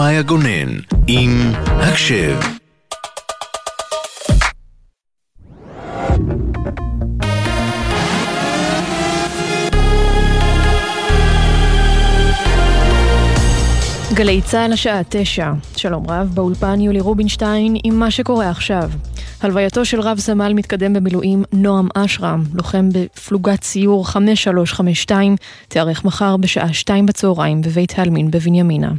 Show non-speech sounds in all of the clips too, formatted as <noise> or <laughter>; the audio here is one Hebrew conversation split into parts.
מאיה גונן עם הקשב. גלי צה"ל השעה תשע. שלום רב, באולפן יולי רובינשטיין עם מה שקורה עכשיו. הלווייתו של רב סמל מתקדם במילואים נועם אשרם, לוחם בפלוגת סיור 5352, תיארך מחר בשעה שתיים בצהריים בבית העלמין בבנימינה.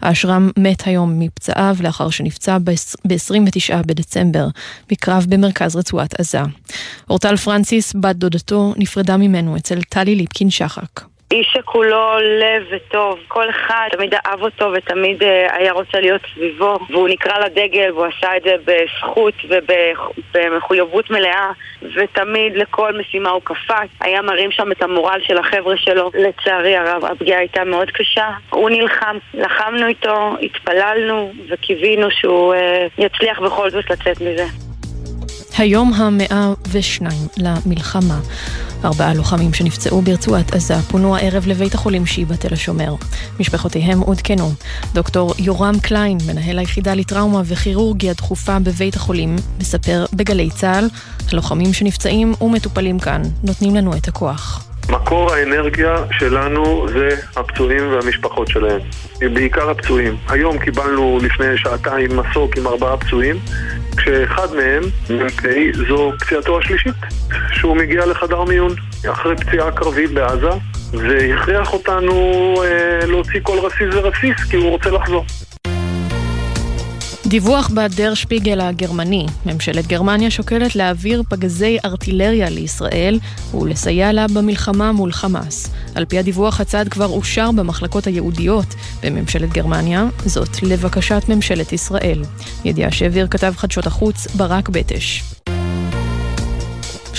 אשרם מת היום מפצעיו לאחר שנפצע ב-29 בדצמבר, בקרב במרכז רצועת עזה. אורטל פרנסיס, בת דודתו, נפרדה ממנו אצל טלי ליפקין שחק. איש שכולו לב וטוב, כל אחד תמיד אהב אותו ותמיד אה, היה רוצה להיות סביבו והוא נקרא לדגל והוא עשה את זה בזכות ובמחויבות מלאה ותמיד לכל משימה הוא קפץ, היה מרים שם את המורל של החבר'ה שלו. לצערי הרב הפגיעה הייתה מאוד קשה. הוא נלחם, לחמנו איתו, התפללנו וקיווינו שהוא אה, יצליח בכל זאת לצאת מזה היום המאה ושניים למלחמה. ארבעה לוחמים שנפצעו ברצועת עזה פונו הערב לבית החולים שיבא תל השומר. משפחותיהם עודכנו. דוקטור יורם קליין, מנהל היחידה לטראומה וכירורגיה דחופה בבית החולים, מספר בגלי צה"ל, הלוחמים שנפצעים ומטופלים כאן נותנים לנו את הכוח. מקור האנרגיה שלנו זה הפצועים והמשפחות שלהם, בעיקר הפצועים. היום קיבלנו לפני שעתיים מסוק עם ארבעה פצועים, כשאחד מהם, מ"פ, זו פציעתו השלישית, שהוא מגיע לחדר מיון אחרי פציעה קרבית בעזה, והכריח אותנו אה, להוציא כל רסיס ורסיס כי הוא רוצה לחזור. דיווח בדר שפיגל הגרמני, ממשלת גרמניה שוקלת להעביר פגזי ארטילריה לישראל ולסייע לה במלחמה מול חמאס. על פי הדיווח הצעד כבר אושר במחלקות הייעודיות בממשלת גרמניה, זאת לבקשת ממשלת ישראל. ידיעה שהעביר כתב חדשות החוץ ברק בטש.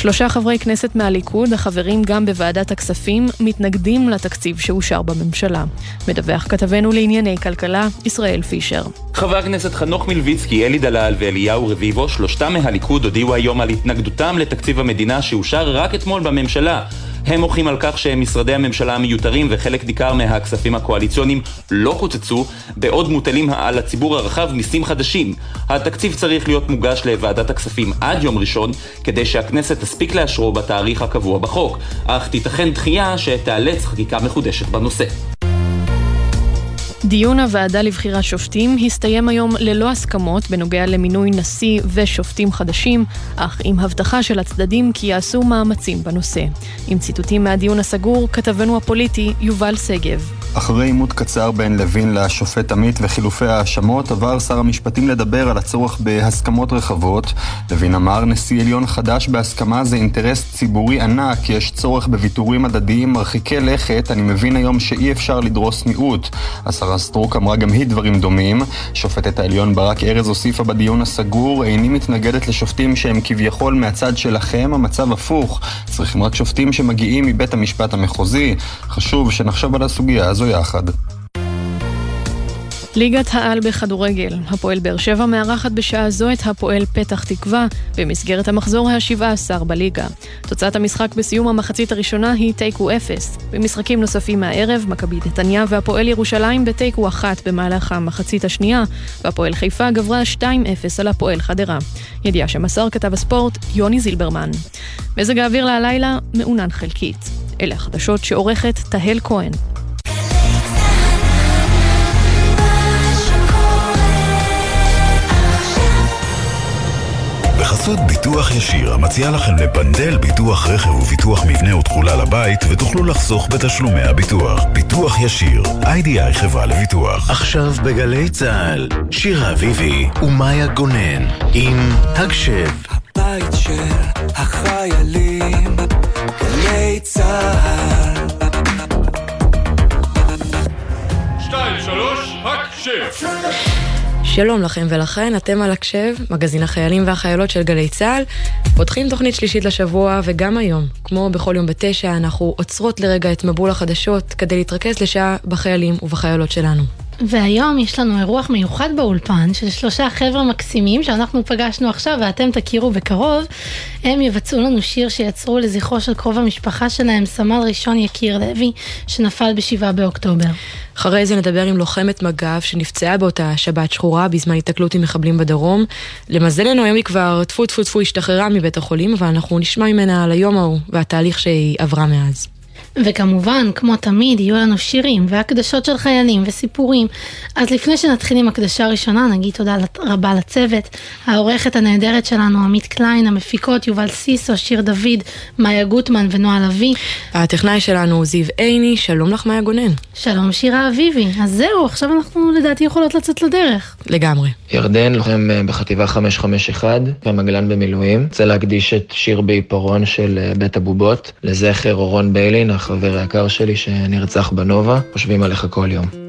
שלושה חברי כנסת מהליכוד, החברים גם בוועדת הכספים, מתנגדים לתקציב שאושר בממשלה. מדווח כתבנו לענייני כלכלה, ישראל פישר. חברי הכנסת חנוך מלביצקי, אלי דלל ואליהו רביבו, שלושתם מהליכוד הודיעו היום על התנגדותם לתקציב המדינה שאושר רק אתמול בממשלה. הם מוחים על כך שמשרדי הממשלה המיותרים וחלק ניכר מהכספים הקואליציוניים לא קוצצו, בעוד מוטלים על הציבור הרחב מיסים חדשים. התקציב צריך להיות מוגש לוועדת הכספים עד יום ראשון, כדי שהכנסת תספיק לאשרו בתאריך הקבוע בחוק, אך תיתכן דחייה שתאלץ חקיקה מחודשת בנושא. דיון הוועדה לבחירת שופטים הסתיים היום ללא הסכמות בנוגע למינוי נשיא ושופטים חדשים, אך עם הבטחה של הצדדים כי יעשו מאמצים בנושא. עם ציטוטים מהדיון הסגור, כתבנו הפוליטי יובל שגב. אחרי עימות קצר בין לוין לשופט עמית וחילופי האשמות, עבר שר המשפטים לדבר על הצורך בהסכמות רחבות. לוין אמר, נשיא עליון חדש בהסכמה זה אינטרס ציבורי ענק, יש צורך בוויתורים הדדיים מרחיקי לכת, אני מבין היום שאי אפשר לדרוס מיעוט. השרה סטרוק אמרה גם היא דברים דומים. שופטת העליון ברק ארז הוסיפה בדיון הסגור, איני מתנגדת לשופטים שהם כביכול מהצד שלכם, המצב הפוך. צריכים רק שופטים שמגיעים מבית המשפט המחוזי. חשוב שנחשוב על הסוגיה הזו יחד. ליגת העל בכדורגל, הפועל באר שבע מארחת בשעה זו את הפועל פתח תקווה במסגרת המחזור ה-17 בליגה. תוצאת המשחק בסיום המחצית הראשונה היא תיקו 0. במשחקים נוספים מהערב, מכבי נתניה והפועל ירושלים בתיקו 1 במהלך המחצית השנייה, והפועל חיפה גברה 2-0 על הפועל חדרה. ידיעה שמסר כתב הספורט יוני זילברמן. מזג האוויר להלילה מעונן חלקית. אלה החדשות שעורכת תהל כהן. בחסות ביטוח ישיר, המציע לכם לפנדל ביטוח רכב וביטוח מבנה ותכולה לבית, ותוכלו לחסוך בתשלומי הביטוח. ביטוח ישיר, איי-די-איי חברה לביטוח. עכשיו בגלי צה"ל, שירה אביבי ומאיה גונן, עם הגשב. הבית של החיילים, גלי צה"ל. שתיים, שלוש, הקשב. שלום לכם ולכן, אתם על הקשב, מגזין החיילים והחיילות של גלי צה"ל. פותחים תוכנית שלישית לשבוע, וגם היום, כמו בכל יום בתשע, אנחנו עוצרות לרגע את מבול החדשות כדי להתרכז לשעה בחיילים ובחיילות שלנו. והיום יש לנו אירוח מיוחד באולפן של שלושה חבר'ה מקסימים שאנחנו פגשנו עכשיו ואתם תכירו בקרוב. הם יבצעו לנו שיר שיצרו לזכרו של קרוב המשפחה שלהם, סמל ראשון יקיר לוי, שנפל בשבעה באוקטובר. אחרי זה נדבר עם לוחמת מג"ב שנפצעה באותה שבת שחורה בזמן התקלות עם מחבלים בדרום. למזלנו היום היא כבר טפו טפו טפו השתחררה מבית החולים, אבל אנחנו נשמע ממנה על היום ההוא והתהליך שהיא עברה מאז. וכמובן, כמו תמיד, יהיו לנו שירים והקדשות של חיילים וסיפורים. אז לפני שנתחיל עם הקדשה הראשונה, נגיד תודה רבה לצוות, העורכת הנהדרת שלנו, עמית קליין, המפיקות יובל סיסו, שיר דוד, מאיה גוטמן ונועה לביא. הטכנאי שלנו זיו עיני, שלום לך מאיה גונן. שלום שירה אביבי. אז זהו, עכשיו אנחנו לדעתי יכולות לצאת לדרך. לגמרי. ירדן, לוחם אה, בחטיבה 551, ומגלן במילואים. רוצה להקדיש את שיר בעיפרון של אה, בית הבובות, לזכר אורון ביילין, החבר היקר שלי שנרצח בנובה, חושבים עליך כל יום.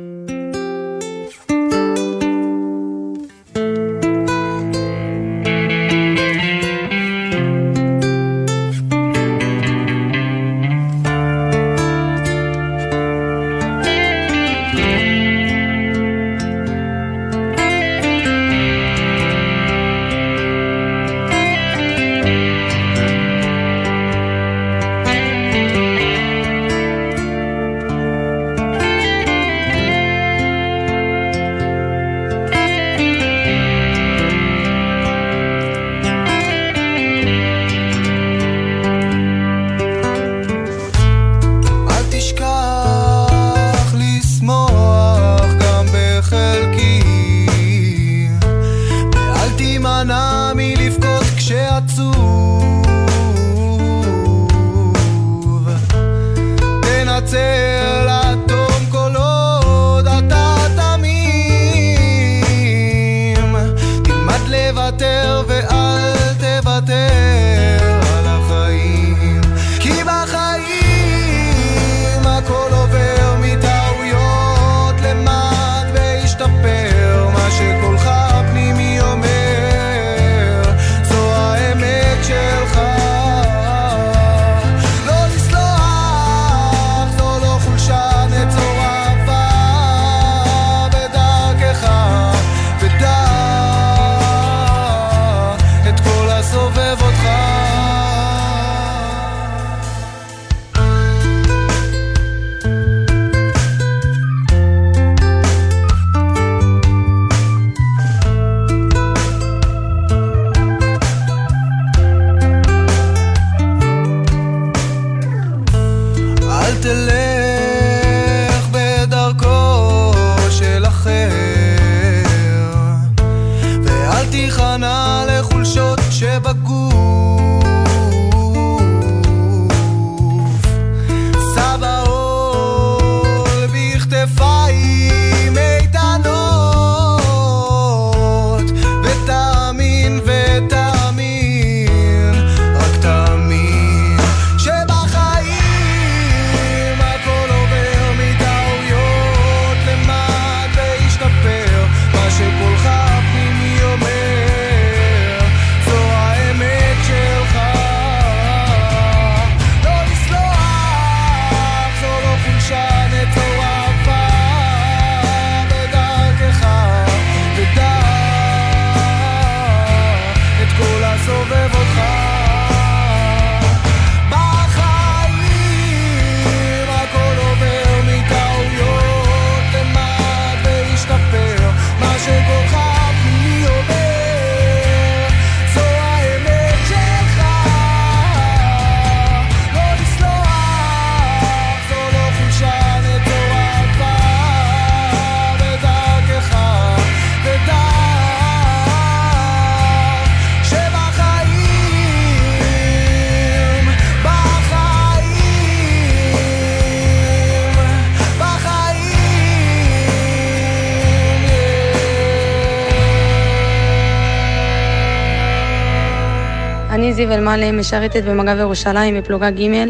אלמלא, משרתת במג"ב ירושלים בפלוגה ג',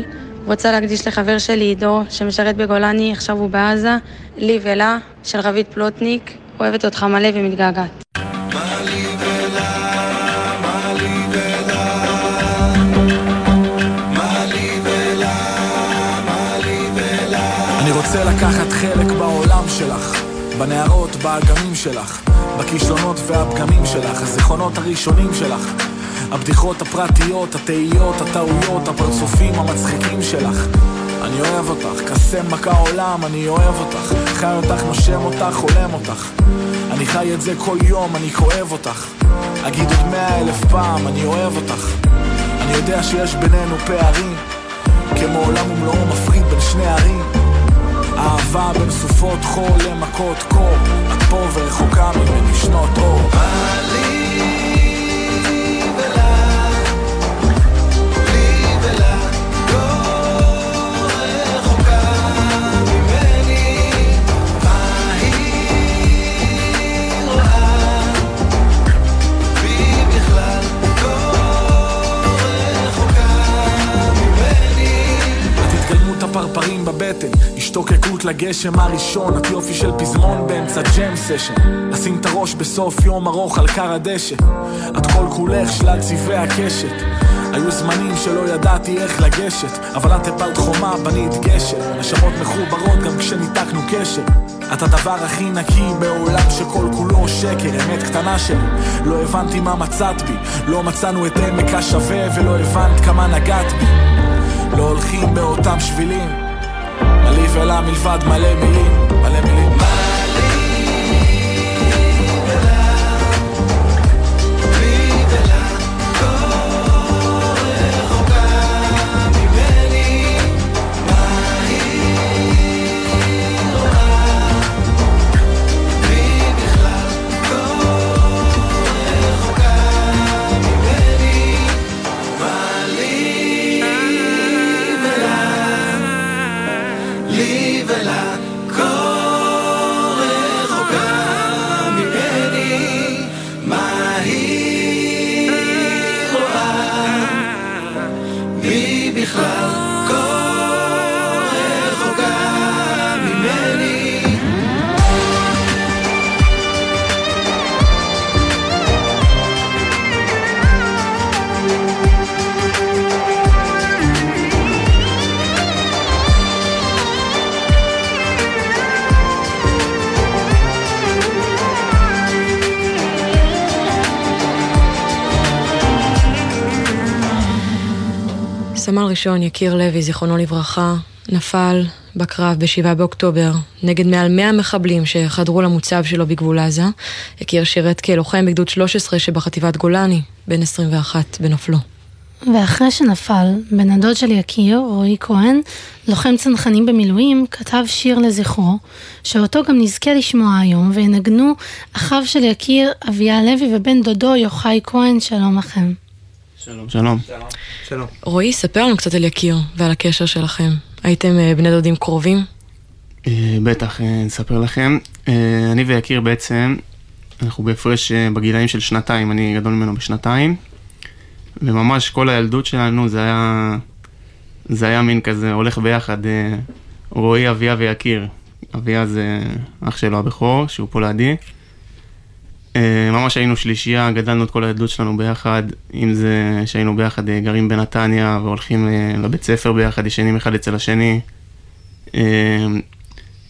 רוצה להקדיש לחבר שלי עידו, שמשרת בגולני, עכשיו הוא בעזה, לי ולה, של רבית פלוטניק, אוהבת אותך מלא ומתגעגעת. בנערות, באגמים שלך, בכישלונות והפגמים שלך, הזיכרונות הראשונים שלך. הבדיחות הפרטיות, התהיות, הטעויות, הפרצופים המצחיקים שלך. אני אוהב אותך, קסם מכה עולם, אני אוהב אותך, חי אותך, נושם אותך, חולם אותך. אני חי את זה כל יום, אני כואב אותך. אגיד עוד מאה אלף פעם, אני אוהב אותך. אני יודע שיש בינינו פערים, כמו עולם ומלואו מפריד בין שני ערים. אהבה בין סופות חול למכות קור, את פה ורחוקה ממני שנות אור. פרפרים בבטן, השתוקקות לגשם הראשון, את יופי של פזמון באמצע ג'ם סשן. לשים את הראש בסוף יום ארוך על כר הדשא, את כל כולך שלל צבעי הקשת. היו זמנים שלא ידעתי איך לגשת, אבל את הפלת חומה, בנית גשר. נשמות מחוברות גם כשניתקנו קשר. את הדבר הכי נקי בעולם שכל כולו שקר, אמת קטנה שלי. לא הבנתי מה מצאת בי, לא מצאנו את עמק השווה ולא הבנת כמה נגעת בי. לא הולכים באותם שבילים, מלא ולה מלבד מלא מילים, מלא מילים. ראשון יקיר לוי, זיכרונו לברכה, נפל בקרב ב-7 באוקטובר נגד מעל 100 מחבלים שחדרו למוצב שלו בגבול עזה. יקיר שירת כלוחם בגדוד 13 שבחטיבת גולני, בן 21 בנופלו. ואחרי שנפל, בן הדוד של יקיר, רועי כהן, לוחם צנחנים במילואים, כתב שיר לזכרו, שאותו גם נזכה לשמוע היום, וינגנו אחיו של יקיר, אביה לוי, ובן דודו, יוחאי כהן, שלום לכם. שלום. שלום. שלום. רועי, ספר לנו קצת על יקיר ועל הקשר שלכם. הייתם אה, בני דודים קרובים? אה, בטח, אה, נספר לכם. אני ויקיר בעצם, אנחנו בהפרש בגילאים של שנתיים, אני גדול ממנו בשנתיים. וממש כל הילדות שלנו זה היה, זה היה מין כזה הולך ביחד, רועי, אביה ויקיר. אביה זה אח שלו הבכור, שהוא פה לידי. אה, ממש היינו שלישייה, גדלנו את כל הילדות שלנו ביחד, אם זה שהיינו ביחד אה, גרים בנתניה והולכים אה, לבית ספר ביחד, ישנים אחד אצל השני.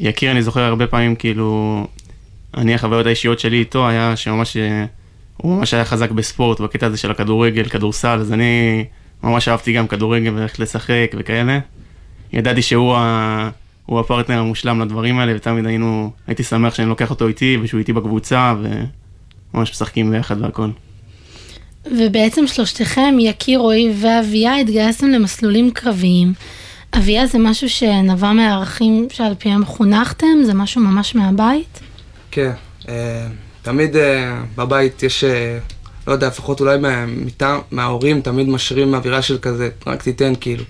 יקיר, אני זוכר הרבה פעמים, כאילו, אני, החוויות האישיות שלי איתו היה שממש, הוא ממש היה חזק בספורט, בקטע הזה של הכדורגל, כדורסל, אז אני ממש אהבתי גם כדורגל וללכת לשחק וכאלה. ידעתי שהוא ה... הוא הפרטנר המושלם לדברים האלה, ותמיד היינו, הייתי שמח שאני לוקח אותו איתי, ושהוא איתי בקבוצה, ו... ממש משחקים ביחד והכל. ובעצם שלושתכם, יקיר, רועי ואביה, התגייסתם למסלולים קרביים. אביה זה משהו שנבע מהערכים שעל פיהם חונכתם? זה משהו ממש מהבית? כן, אה, תמיד אה, בבית יש, אה, לא יודע, לפחות אולי מטעם, מההורים תמיד משאירים אווירה של כזה, רק תיתן כאילו.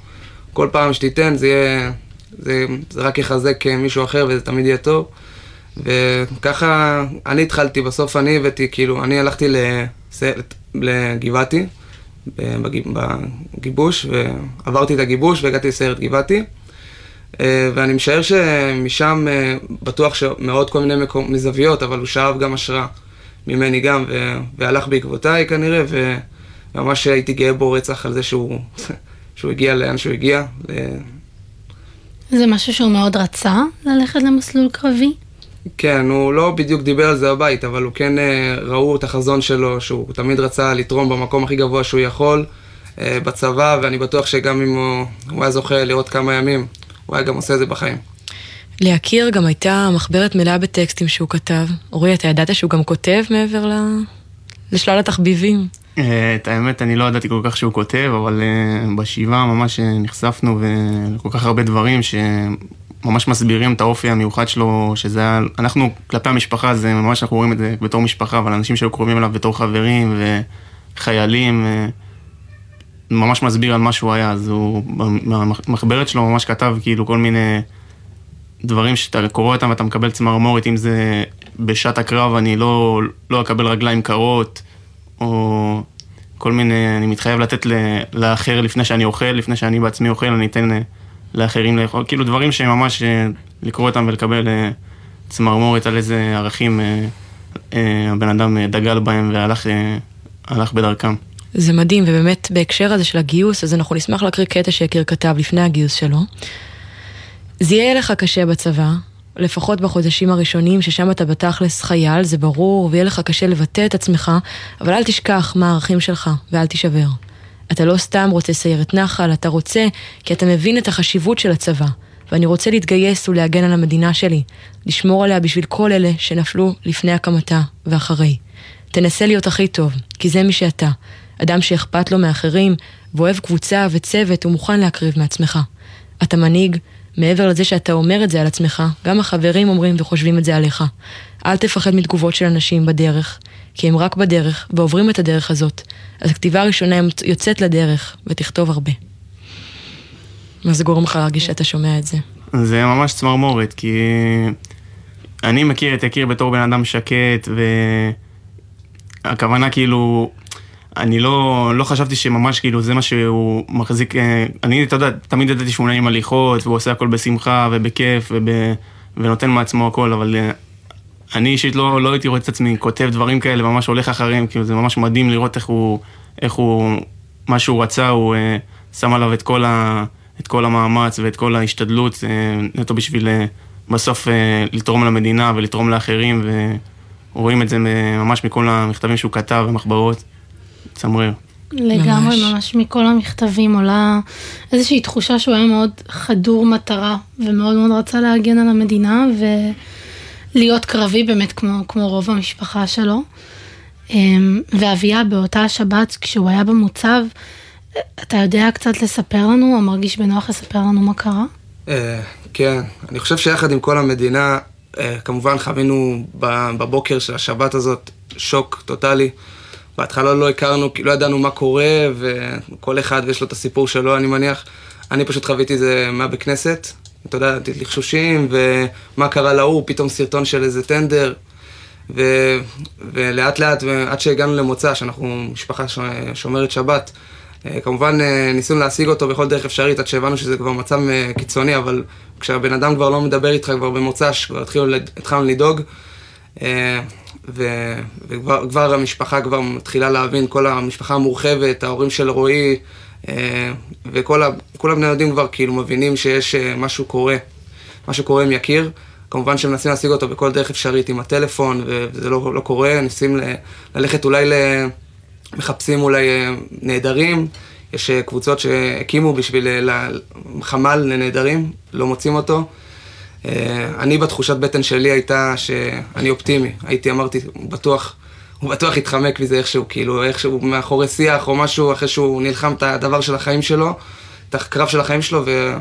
כל פעם שתיתן זה יהיה, זה, זה רק יחזק מישהו אחר וזה תמיד יהיה טוב. וככה אני התחלתי, בסוף אני הבאתי, כאילו, אני הלכתי לסרט, לגבעתי, בגיבוש, ועברתי את הגיבוש והגעתי לסיירת גבעתי. אה, ואני משער שמשם אה, בטוח שמאוד כל מיני מקום, מזוויות, אבל הוא שאב גם השראה ממני גם, ו... והלך בעקבותיי כנראה, וממש הייתי גאה בו רצח על זה שהוא, <laughs> שהוא הגיע לאן שהוא הגיע. זה משהו שהוא מאוד רצה, ללכת למסלול קרבי? כן, הוא לא בדיוק דיבר על זה בבית, אבל הוא כן אה, ראו את החזון שלו, שהוא תמיד רצה לתרום במקום הכי גבוה שהוא יכול אה, בצבא, ואני בטוח שגם אם הוא, הוא היה זוכה לראות כמה ימים, הוא היה גם עושה את זה בחיים. להכיר גם הייתה מחברת מלאה בטקסטים שהוא כתב. אורי, אתה ידעת שהוא גם כותב מעבר ל... לשלל התחביבים? אה, את האמת, אני לא ידעתי כל כך שהוא כותב, אבל בשבעה ממש נחשפנו לכל כך הרבה דברים שממש מסבירים את האופי המיוחד שלו, שזה היה, אנחנו כלפי המשפחה, זה ממש אנחנו רואים את זה בתור משפחה, אבל אנשים שהיו קרובים אליו בתור חברים וחיילים, ממש מסביר על מה שהוא היה, אז הוא, במחברת שלו ממש כתב כאילו כל מיני דברים שאתה קורא אותם ואתה מקבל צמרמורת, אם זה בשעת הקרב אני לא, לא אקבל רגליים קרות, או כל מיני, אני מתחייב לתת לאחר לפני שאני אוכל, לפני שאני בעצמי אוכל, אני אתן לאחרים לאכול, כאילו דברים שממש אה, לקרוא אותם ולקבל אה, צמרמורת על איזה ערכים אה, הבן אדם דגל בהם והלך בדרכם. זה מדהים, ובאמת בהקשר הזה של הגיוס, אז אנחנו נשמח להקריא קטע שיקיר כתב לפני הגיוס שלו. זה יהיה לך קשה בצבא, לפחות בחודשים הראשונים ששם אתה בתכלס חייל, זה ברור, ויהיה לך קשה לבטא את עצמך, אבל אל תשכח מה הערכים שלך, ואל תישבר. אתה לא סתם רוצה סיירת נחל, אתה רוצה כי אתה מבין את החשיבות של הצבא, ואני רוצה להתגייס ולהגן על המדינה שלי, לשמור עליה בשביל כל אלה שנפלו לפני הקמתה ואחרי. תנסה להיות הכי טוב, כי זה מי שאתה. אדם שאכפת לו מאחרים, ואוהב קבוצה וצוות ומוכן להקריב מעצמך. אתה מנהיג, מעבר לזה שאתה אומר את זה על עצמך, גם החברים אומרים וחושבים את זה עליך. אל תפחד מתגובות של אנשים בדרך, כי הם רק בדרך ועוברים את הדרך הזאת. אז הכתיבה הראשונה יוצאת לדרך, ותכתוב הרבה. מה זה גורם לך להרגיש שאתה שומע את זה? זה ממש צמרמורת, כי אני מכיר את יקיר בתור בן אדם שקט, והכוונה כאילו, אני לא, לא חשבתי שממש כאילו זה מה שהוא מחזיק, אה, אני, אתה יודע, תמיד ידעתי שהוא נעים הליכות, והוא עושה הכל בשמחה ובכיף וב, ונותן מעצמו הכל, אבל אה, אני אישית לא, לא הייתי רואה את עצמי כותב דברים כאלה, ממש הולך אחריהם, כאילו זה ממש מדהים לראות איך הוא, איך הוא, מה שהוא רצה, הוא אה, שם עליו את כל, ה, את כל המאמץ ואת כל ההשתדלות, נטו בשביל בסוף לתרום למדינה ולתרום לאחרים, ורואים את זה ממש מכל המכתבים שהוא כתב ומחברות. צמריר. לגמרי, ממש. ממש מכל המכתבים עולה איזושהי תחושה שהוא היה מאוד חדור מטרה, ומאוד מאוד רצה להגן על המדינה, ולהיות קרבי באמת כמו, כמו רוב המשפחה שלו. אמ, ואביה באותה השבת, כשהוא היה במוצב, אתה יודע קצת לספר לנו, או מרגיש בנוח לספר לנו מה קרה? אה, כן, אני חושב שיחד עם כל המדינה, אה, כמובן חווינו בבוקר של השבת הזאת שוק טוטאלי. בהתחלה לא הכרנו, כי לא ידענו מה קורה, וכל אחד יש לו את הסיפור שלו, אני מניח. אני פשוט חוויתי את זה מהבית כנסת, אתה יודע, לחשושים, ומה קרה להוא, פתאום סרטון של איזה טנדר, ו... ולאט לאט, עד שהגענו למוצא, שאנחנו משפחה שומרת שבת, אה, כמובן אה, ניסינו להשיג אותו בכל דרך אפשרית, עד שהבנו שזה כבר מצב אה, קיצוני, אבל כשהבן אדם כבר לא מדבר איתך כבר במוצ"ש, כבר התחלנו, התחלנו לדאוג. ו, וכבר המשפחה כבר מתחילה להבין, כל המשפחה המורחבת, ההורים של רועי, אה, וכל הבני ילדים כבר כאילו מבינים שיש אה, משהו קורה, משהו קורה עם יקיר. כמובן שמנסים להשיג אותו בכל דרך אפשרית עם הטלפון, וזה לא, לא קורה, ניסים ל, ללכת אולי, ל, מחפשים אולי אה, נעדרים, יש קבוצות שהקימו בשביל חמ"ל לנעדרים, לא מוצאים אותו. אני בתחושת בטן שלי הייתה שאני אופטימי. הייתי, אמרתי, בטוח, הוא בטוח התחמק מזה איכשהו, כאילו, איכשהו מאחורי שיח או משהו, אחרי שהוא נלחם את הדבר של החיים שלו, את הקרב של החיים שלו, ו...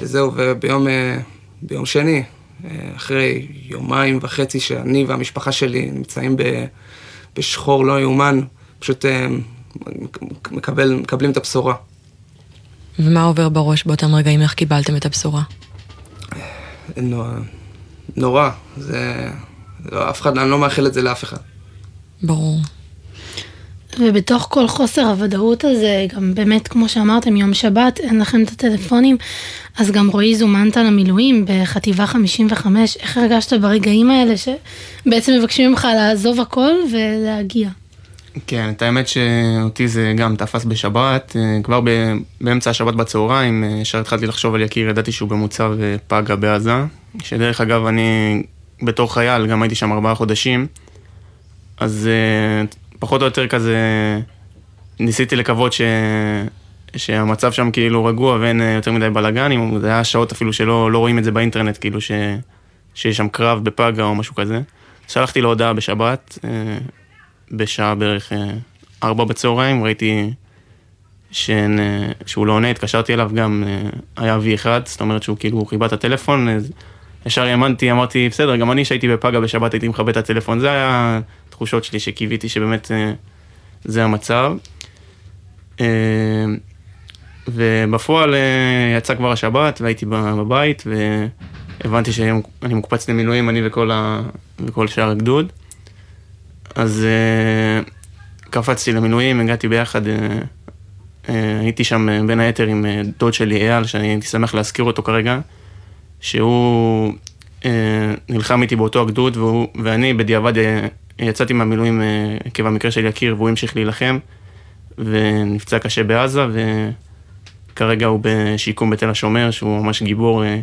וזהו, וביום אה, ביום שני, אה, אחרי יומיים וחצי שאני והמשפחה שלי נמצאים בשחור לא יאומן, פשוט מקבל, מקבלים את הבשורה. ומה עובר בראש באותם רגעים, איך קיבלתם את הבשורה? נורא. זה... לא, אף אחד, אני לא מאחל את זה לאף אחד. ברור. ובתוך כל חוסר הוודאות הזה, גם באמת, כמו שאמרתם, יום שבת, אין לכם את הטלפונים, אז גם רועי זומנת למילואים בחטיבה 55. איך הרגשת ברגעים האלה שבעצם מבקשים ממך לעזוב הכל ולהגיע? כן, את האמת שאותי זה גם תפס בשבת, אה, כבר באמצע השבת בצהריים, אה, ישר התחלתי לחשוב על יקיר, ידעתי שהוא במוצב אה, פגה בעזה, שדרך אגב אני בתור חייל, גם הייתי שם ארבעה חודשים, אז פחות או יותר כזה ניסיתי לקוות ש... שהמצב שם כאילו רגוע ואין אה, יותר מדי בלאגנים, זה היה שעות אפילו שלא לא רואים את זה באינטרנט, כאילו ש, שיש שם קרב בפאגה או משהו כזה. שלחתי לו הודעה בשבת, אה, בשעה בערך אה, ארבע בצהריים, ראיתי שאין, שהוא לא עונה, התקשרתי אליו, גם היה V1, זאת אומרת שהוא כאילו חיבה את הטלפון, ישר האמנתי, אמרתי, בסדר, גם אני שהייתי בפאגה בשבת הייתי מכבה את הטלפון, זה היה התחושות שלי שקיוויתי שבאמת זה המצב. ובפועל אה, יצא כבר השבת והייתי בבית והבנתי שאני מוקפץ למילואים, אני וכל, ה... וכל שאר הגדוד. אז קפצתי למילואים, הגעתי ביחד, הייתי שם בין היתר עם דוד שלי אייל, שאני הייתי שמח להזכיר אותו כרגע, שהוא נלחם איתי באותו הגדוד והוא, ואני בדיעבד יצאתי מהמילואים עקב המקרה של יקיר והוא המשיך להילחם ונפצע קשה בעזה ו... כרגע הוא בשיקום בתל השומר, שהוא ממש גיבור, אה,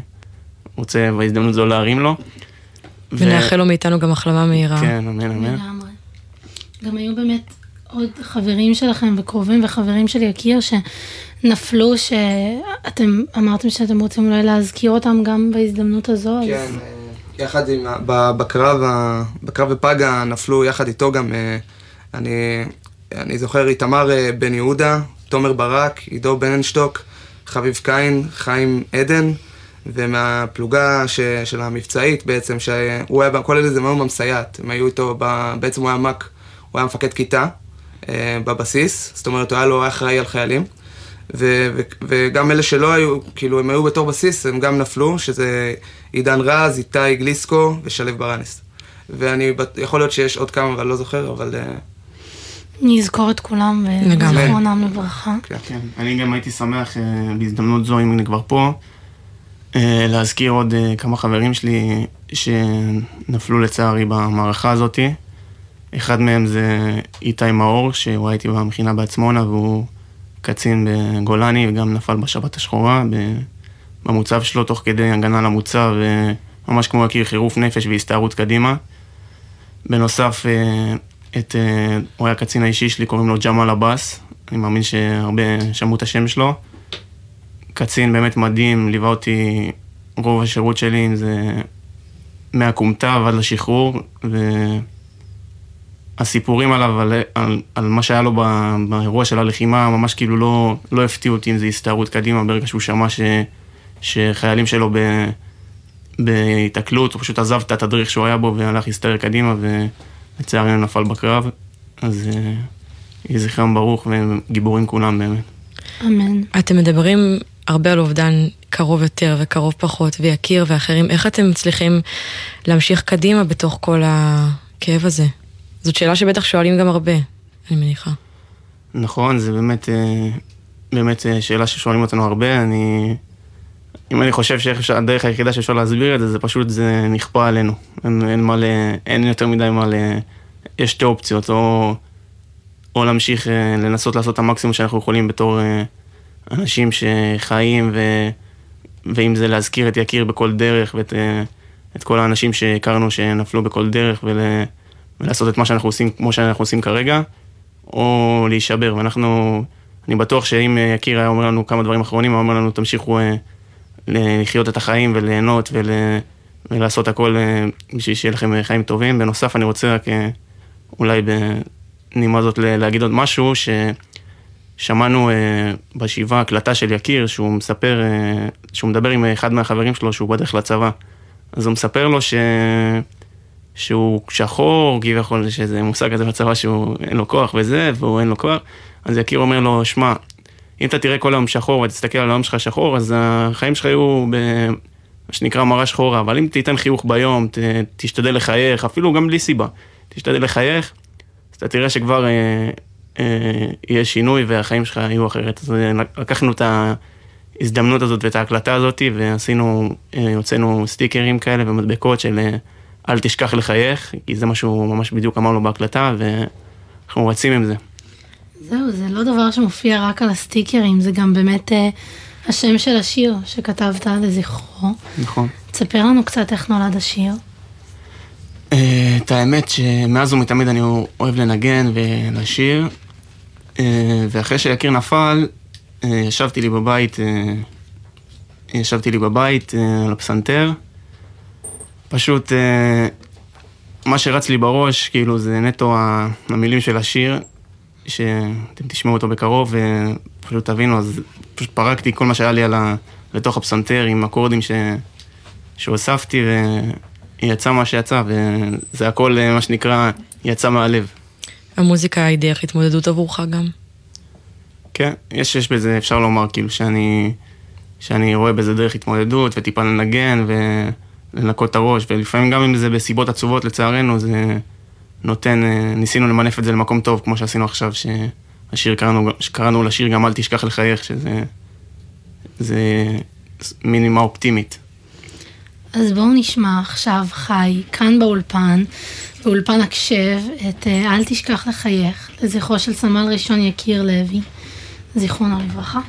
רוצה בהזדמנות זו להרים לו. ונאחל לו מאיתנו גם החלמה מהירה. כן, אמן, אמן. גם היו באמת עוד חברים שלכם וקרובים וחברים של יקיר שנפלו, שאתם אמרתם שאתם רוצים אולי להזכיר אותם גם בהזדמנות הזו. כן, אז... אה, יחד עם, בקרב, בקרב בפאגה נפלו יחד איתו גם, אה, אני, אני זוכר איתמר בן יהודה, תומר ברק, עידו בננשטוק, חביב קין, חיים עדן, ומהפלוגה ש, של המבצעית בעצם, שהוא היה, כל אלה זה מאוד המסייעת, הם היו איתו, ב, בעצם הוא היה מק, הוא היה מפקד כיתה אה, בבסיס, זאת אומרת הוא היה לו אחראי על חיילים. ו- ו- וגם אלה שלא היו, כאילו הם היו בתור בסיס, הם גם נפלו, שזה עידן רז, איתי גליסקו ושלו ברנס. ואני, יכול להיות שיש עוד כמה, אבל לא זוכר, אבל uh, נזכור את כולם וזכרונם לברכה. כן, כן. אני גם הייתי שמח אה, בהזדמנות זו, אם אני כבר פה, אה, להזכיר עוד אה, כמה חברים שלי שנפלו לצערי במערכה הזאת. אחד מהם זה איתי מאור, שהוא הייתי במכינה בעצמונה והוא קצין בגולני וגם נפל בשבת השחורה במוצב שלו תוך כדי הגנה למוצב, ממש כמו יקיר חירוף נפש והסתערות קדימה. בנוסף, את, uh, הוא היה קצין האישי שלי, קוראים לו ג'מאל עבאס, אני מאמין שהרבה שמעו את השם שלו. קצין באמת מדהים, ליווה אותי רוב השירות שלי, אם זה מהכומתה ועד לשחרור, והסיפורים עליו, על, על, על מה שהיה לו באירוע של הלחימה, ממש כאילו לא, לא הפתיעו אותי אם זה הסתערות קדימה, ברגע שהוא שמע ש, שחיילים שלו בהיתקלות, הוא פשוט עזב את התדריך שהוא היה בו והלך להסתער קדימה, ו... לצערנו נפל בקרב, אז אה, יהי זכרם ברוך והם גיבורים כולם באמת. אמן. אתם מדברים הרבה על אובדן קרוב יותר וקרוב פחות, ויקיר ואחרים. איך אתם מצליחים להמשיך קדימה בתוך כל הכאב הזה? זאת שאלה שבטח שואלים גם הרבה, אני מניחה. נכון, זה באמת, אה, באמת אה, שאלה ששואלים אותנו הרבה. אני, אם אני חושב שהדרך היחידה שאפשר להסביר את זה, זה פשוט, זה נכפה עלינו. אין, אין מה ל... אין יותר מדי מה ל... יש שתי אופציות, או, או להמשיך אה, לנסות לעשות את המקסימום שאנחנו יכולים בתור אנשים שחיים, ו... ואם זה להזכיר את יקיר בכל דרך, ואת את כל האנשים שהכרנו שנפלו בכל דרך, ול... ולעשות את מה שאנחנו עושים כמו שאנחנו עושים כרגע, או להישבר. ואנחנו, אני בטוח שאם יקיר היה אומר לנו כמה דברים אחרונים, הוא אומר לנו, תמשיכו... לחיות את החיים וליהנות ול... ולעשות הכל אה, בשביל שיהיה לכם חיים טובים. בנוסף, אני רוצה רק אה, אולי בנימה הזאת להגיד עוד משהו, ששמענו אה, בשבעה הקלטה של יקיר, שהוא מספר, שהוא מדבר עם אחד מהחברים שלו שהוא בדרך לצבא. אז הוא מספר לו ש... שהוא שחור, כביכול, שזה מושג כזה בצבא שהוא אין לו כוח וזה, והוא אין לו כוח. אז יקיר אומר לו, שמע, אם אתה תראה כל היום שחור ותסתכל על היום שלך שחור, אז החיים שלך יהיו במה שנקרא מראה שחורה, אבל אם תיתן חיוך ביום, ת, תשתדל לחייך, אפילו גם בלי סיבה, תשתדל לחייך, אז אתה תראה שכבר אה, אה, יהיה שינוי והחיים שלך יהיו אחרת. אז אה, לקחנו את ההזדמנות הזאת ואת ההקלטה הזאת, ועשינו, אה, סטיקרים כאלה ומדבקות של אה, אל תשכח לחייך, כי זה מה שהוא ממש בדיוק אמר לו בהקלטה, ואנחנו רצים עם זה. זהו, זה לא דבר שמופיע רק על הסטיקרים, זה גם באמת אה, השם של השיר שכתבת לזכרו. נכון. תספר לנו קצת איך נולד השיר. אה, את האמת שמאז ומתמיד אני אוהב לנגן ולשיר, אה, ואחרי שיקיר נפל, אה, ישבתי לי בבית, אה, ישבתי לי בבית על הפסנתר. פשוט מה שרץ לי בראש, כאילו, זה נטו המילים של השיר, שאתם תשמעו אותו בקרוב, ופשוט תבינו, אז פשוט פרקתי כל מה שהיה לי על ה... לתוך הפסנתר עם אקורדים ש... שהוספתי, ויצא מה שיצא, וזה הכל, מה שנקרא, יצא מהלב. המוזיקה היא דרך התמודדות עבורך גם? כן, יש, יש בזה, אפשר לומר, כאילו, שאני, שאני רואה בזה דרך התמודדות, וטיפה לנגן, ולנקות את הראש, ולפעמים גם אם זה בסיבות עצובות, לצערנו, זה נותן, ניסינו למנף את זה למקום טוב, כמו שעשינו עכשיו, שהשיר, קראנו, שקראנו לשיר גם אל תשכח לחייך, שזה זה מינימה אופטימית. אז בואו נשמע עכשיו חי, כאן באולפן, באולפן הקשב, את אה, אל תשכח לחייך, לזכרו של סמל ראשון יקיר לוי, זיכרונו לברכה.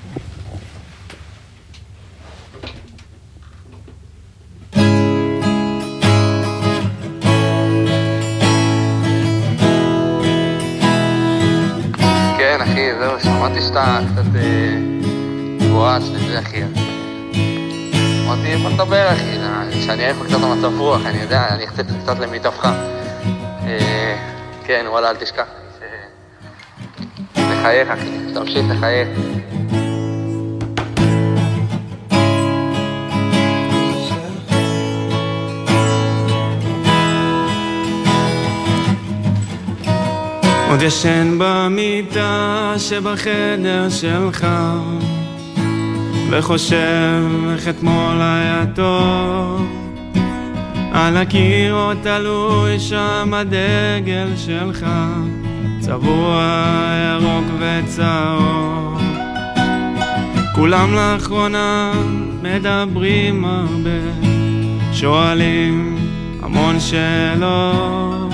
כן, אחי, זהו, שמעתי שאתה קצת אה, גבוהה, שזה אחי. אמרתי, בוא נדבר, אחי, שאני אעריך קצת המצב רוח, אני יודע, אני אחצה קצת למיטבך. אה, כן, וואלה, אל תשכח. לחייך, אחי, תמשיך לחייך. עוד ישן במיטה שבחדר שלך וחושב איך אתמול היה טוב. על הקיר עוד תלוי שם הדגל שלך צבוע ירוק וצהוב. כולם לאחרונה מדברים הרבה שואלים המון שאלות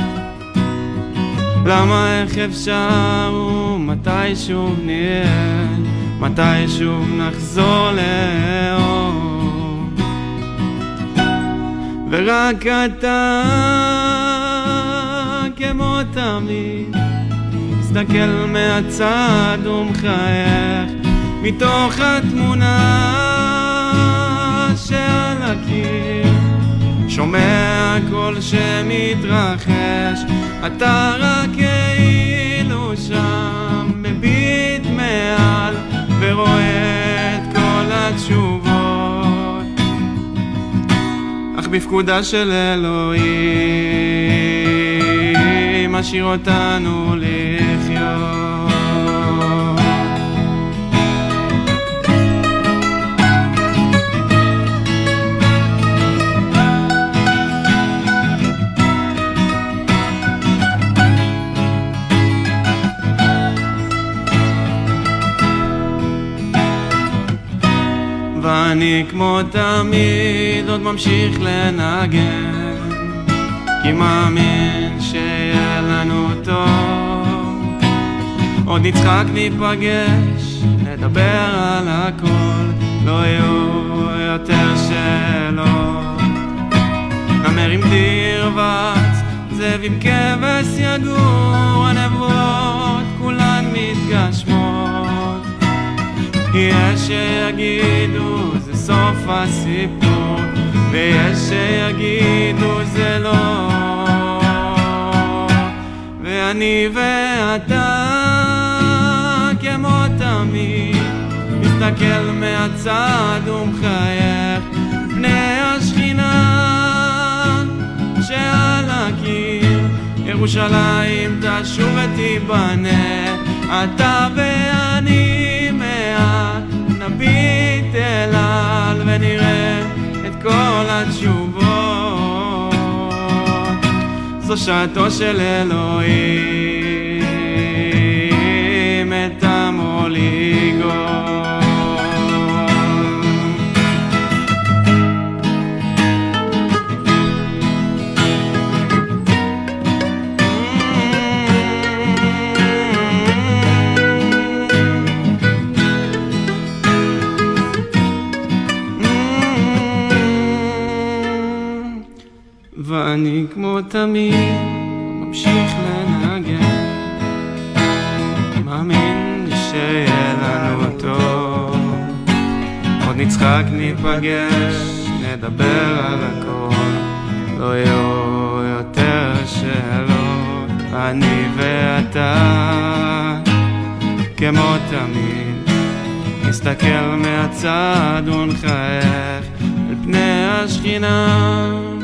למה איך אפשר ומתי שוב נהיה? מתי שוב נחזור לאור. ורק אתה כמו תמיד מסתכל מהצד ומחייך מתוך התמונה שעל הקיר שומע קול שמתרחש אתה רק כאילו שם מביט מעל ורואה את כל התשובות. אך בפקודה של אלוהים משאיר אותנו לחיות ואני כמו תמיד עוד ממשיך לנגן. כי מאמין שיהיה לנו טוב. עוד נצחק ניפגש, נדבר על הכל לא יהיו יותר שאלות. נמר עם ורץ, זאב עם כבש יגור הנבואות כולן מתגשמות. יש שיגידו סוף הסיפור ויש שיגידו זה לא. ואני ואתה כמו תמיד מסתכל מהצד ומחייך פני השכינה שעל הקיר. ירושלים תשוב ותיבנה אתה ואני מעט נביט אל ונראה את כל התשובות. זו שעתו של אלוהים ואני כמו תמיד ממשיך לנגן. מאמין שיהיה לנו טוב. נצחק, ניפגש, נדבר על הכל, לא יהיו יותר שאלות, אני ואתה, כמו תמיד, נסתכל מהצד ונחייך אל פני השכינה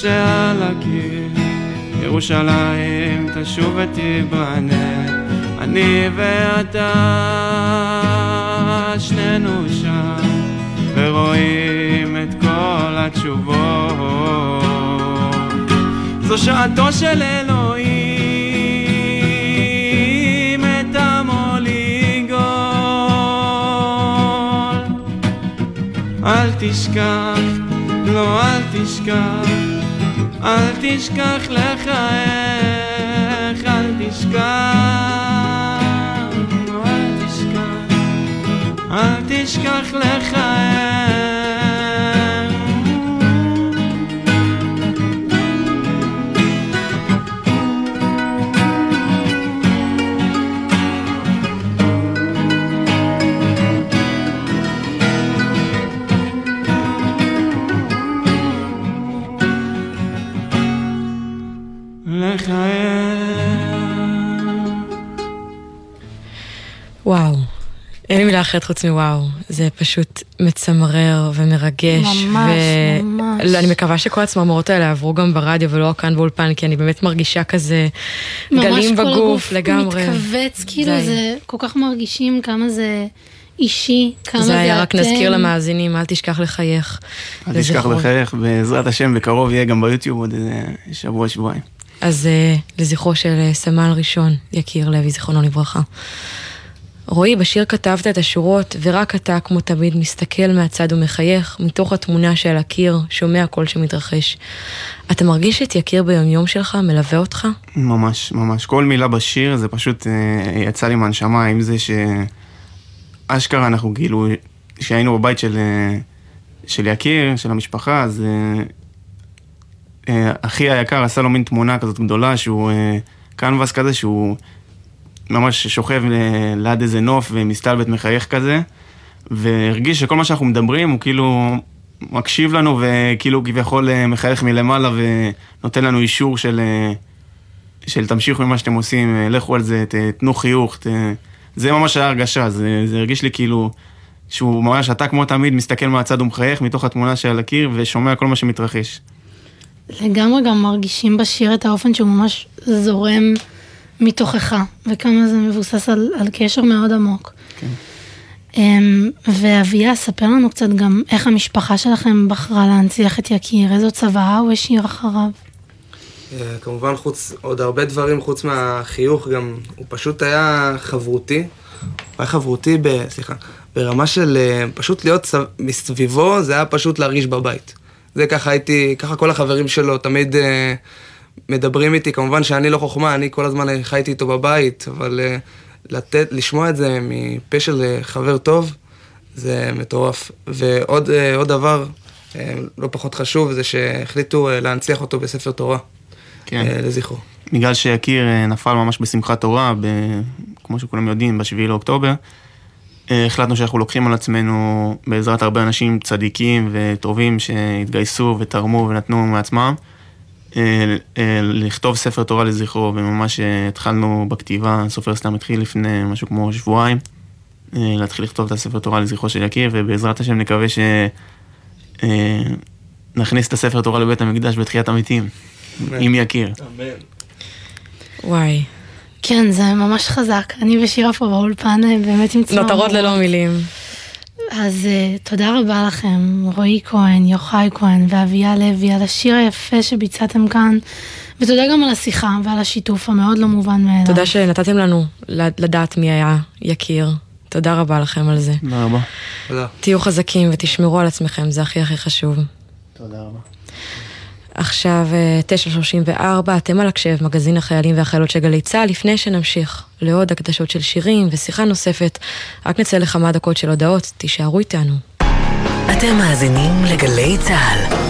שעל הקיר, ירושלים תשוב ותיבנה, אני ואתה, שנינו שם, ורואים את כל התשובות. זו שעתו של אלוהים. אל תשכח, לא אל תשכח, אל תשכח לחייך, אל תשכח, אל תשכח, אל תשכח לחייך. מילה אחרת חוץ מוואו, זה פשוט מצמרר ומרגש. ממש, ממש. לא, אני מקווה שכל הצמרמורות האלה עברו גם ברדיו ולא כאן באולפן, כי אני באמת מרגישה כזה גלים ממש כל בגוף הגוף לגמרי. מתכווץ, כאילו די. זה כל כך מרגישים כמה זה אישי, כמה זה זה אתם. היה רק נזכיר למאזינים, אל תשכח לחייך. אל תשכח. לחייך, בעזרת השם בקרוב יהיה גם ביוטיוב עוד איזה שבוע, שבועיים. אז אה, לזכרו של אה, סמל ראשון, יקיר לוי, זיכרונו לברכה. רועי, בשיר כתבת את השורות, ורק אתה, כמו תמיד, מסתכל מהצד ומחייך, מתוך התמונה שעל הקיר, שומע קול שמתרחש. אתה מרגיש את יקיר ביומיום שלך, מלווה אותך? ממש, ממש. כל מילה בשיר זה פשוט אה, יצא לי מהנשמה, עם זה שאשכרה אנחנו כאילו, כשהיינו בבית של, אה, של יקיר, של המשפחה, אז אה, אה, אחי היקר עשה לו מין תמונה כזאת גדולה, שהוא אה, קנבס כזה, שהוא ממש שוכב ל- ליד איזה נוף ומסתלבט מחייך כזה, והרגיש שכל מה שאנחנו מדברים הוא כאילו מקשיב לנו וכאילו כביכול אה, מחייך מלמעלה ונותן לנו אישור של, אה, של תמשיכו עם מה שאתם עושים, אה, לכו על זה, תנו חיוך, ת... זה ממש היה הרגשה, זה, זה הרגיש לי כאילו שהוא ממש, אתה כמו תמיד מסתכל מהצד ומחייך מתוך התמונה שעל הקיר ושומע כל מה שמתרחש. לגמרי גם מרגישים בשיר את האופן שהוא ממש זורם מתוכך, וכמה זה מבוסס על, על קשר מאוד עמוק. כן. אמ, ואביה, ספר לנו קצת גם איך המשפחה שלכם בחרה להנציח את יקיר, איזו צוואה הוא השאיר אחריו. אה, כמובן חוץ, עוד הרבה דברים חוץ מהחיוך, גם הוא פשוט היה חברותי. הוא היה חברותי, ב, סליחה, ברמה של אה, פשוט להיות סב- מסביבו, זה היה פשוט להרגיש בבית. זה ככה הייתי, ככה כל החברים שלו תמיד אה, מדברים איתי, כמובן שאני לא חוכמה, אני כל הזמן חייתי איתו בבית, אבל אה, לתת, לשמוע את זה מפה של אה, חבר טוב, זה מטורף. ועוד אה, דבר, לא פחות חשוב, זה שהחליטו להנציח אותו בספר תורה. כן. לזכרו. בגלל שיקיר נפל ממש בשמחת תורה, ב... כמו שכולם יודעים, בשביעי לאוקטובר, החלטנו שאנחנו לוקחים על עצמנו, בעזרת הרבה אנשים צדיקים וטובים שהתגייסו ותרמו ונתנו מעצמם, לכתוב ספר תורה לזכרו, וממש אה, התחלנו בכתיבה, סופר סתם התחיל לפני משהו כמו שבועיים, אה, להתחיל לכתוב את הספר תורה לזכרו של יקיר, ובעזרת השם נקווה שנכניס את הספר תורה לבית המקדש בתחיית המתים, עם יקיר. וואי. כן, זה ממש חזק. אני ושירה פה באולפן אה, באמת עם צמרמורות. נותרות ללא מילים. אז uh, תודה רבה לכם, רועי כהן, יוחאי כהן ואביה לוי, על השיר היפה שביצעתם כאן, ותודה גם על השיחה ועל השיתוף המאוד לא מובן מאליו. תודה שנתתם לנו לדעת מי היה יקיר. תודה רבה לכם על זה. תודה רבה. תודה. תהיו חזקים ותשמרו על עצמכם, זה הכי הכי חשוב. תודה רבה. עכשיו אה, 9.34, אתם על הקשב, מגזין החיילים והחיילות של גלי צה"ל, לפני שנמשיך לעוד הקדשות של שירים ושיחה נוספת, רק נצא לכמה דקות של הודעות, תישארו איתנו. אתם מאזינים לגלי צה"ל.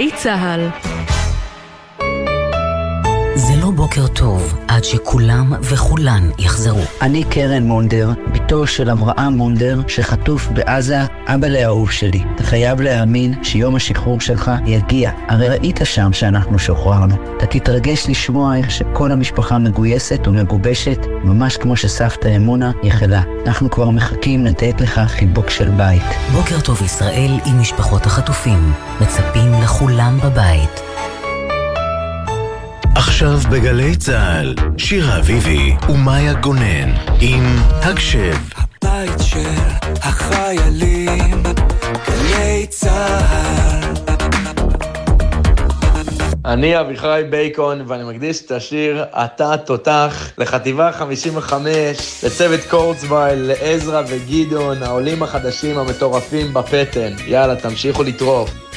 צה"ל. בוקר טוב עד שכולם וכולן יחזרו. אני קרן מונדר, בתו של אברהם מונדר, שחטוף בעזה, אבא לאהוב שלי. אתה חייב להאמין שיום השחרור שלך יגיע. הרי ראית שם שאנחנו שוחררנו. אתה תתרגש לשמוע איך שכל המשפחה מגויסת ומגובשת, ממש כמו שסבתא אמונה יחלה. אנחנו כבר מחכים לתת לך חיבוק של בית. בוקר טוב ישראל עם משפחות החטופים. מצפים לכולם בבית. עכשיו בגלי צה"ל, שירה אביבי ומאיה גונן עם הקשב. הבית של החיילים, גלי צה"ל. אני אביחי בייקון, ואני מקדיש את השיר "אתה תותח" לחטיבה 55, לצוות קורצווייל, לעזרא וגדעון, העולים החדשים המטורפים בפטן. יאללה, תמשיכו לטרוף.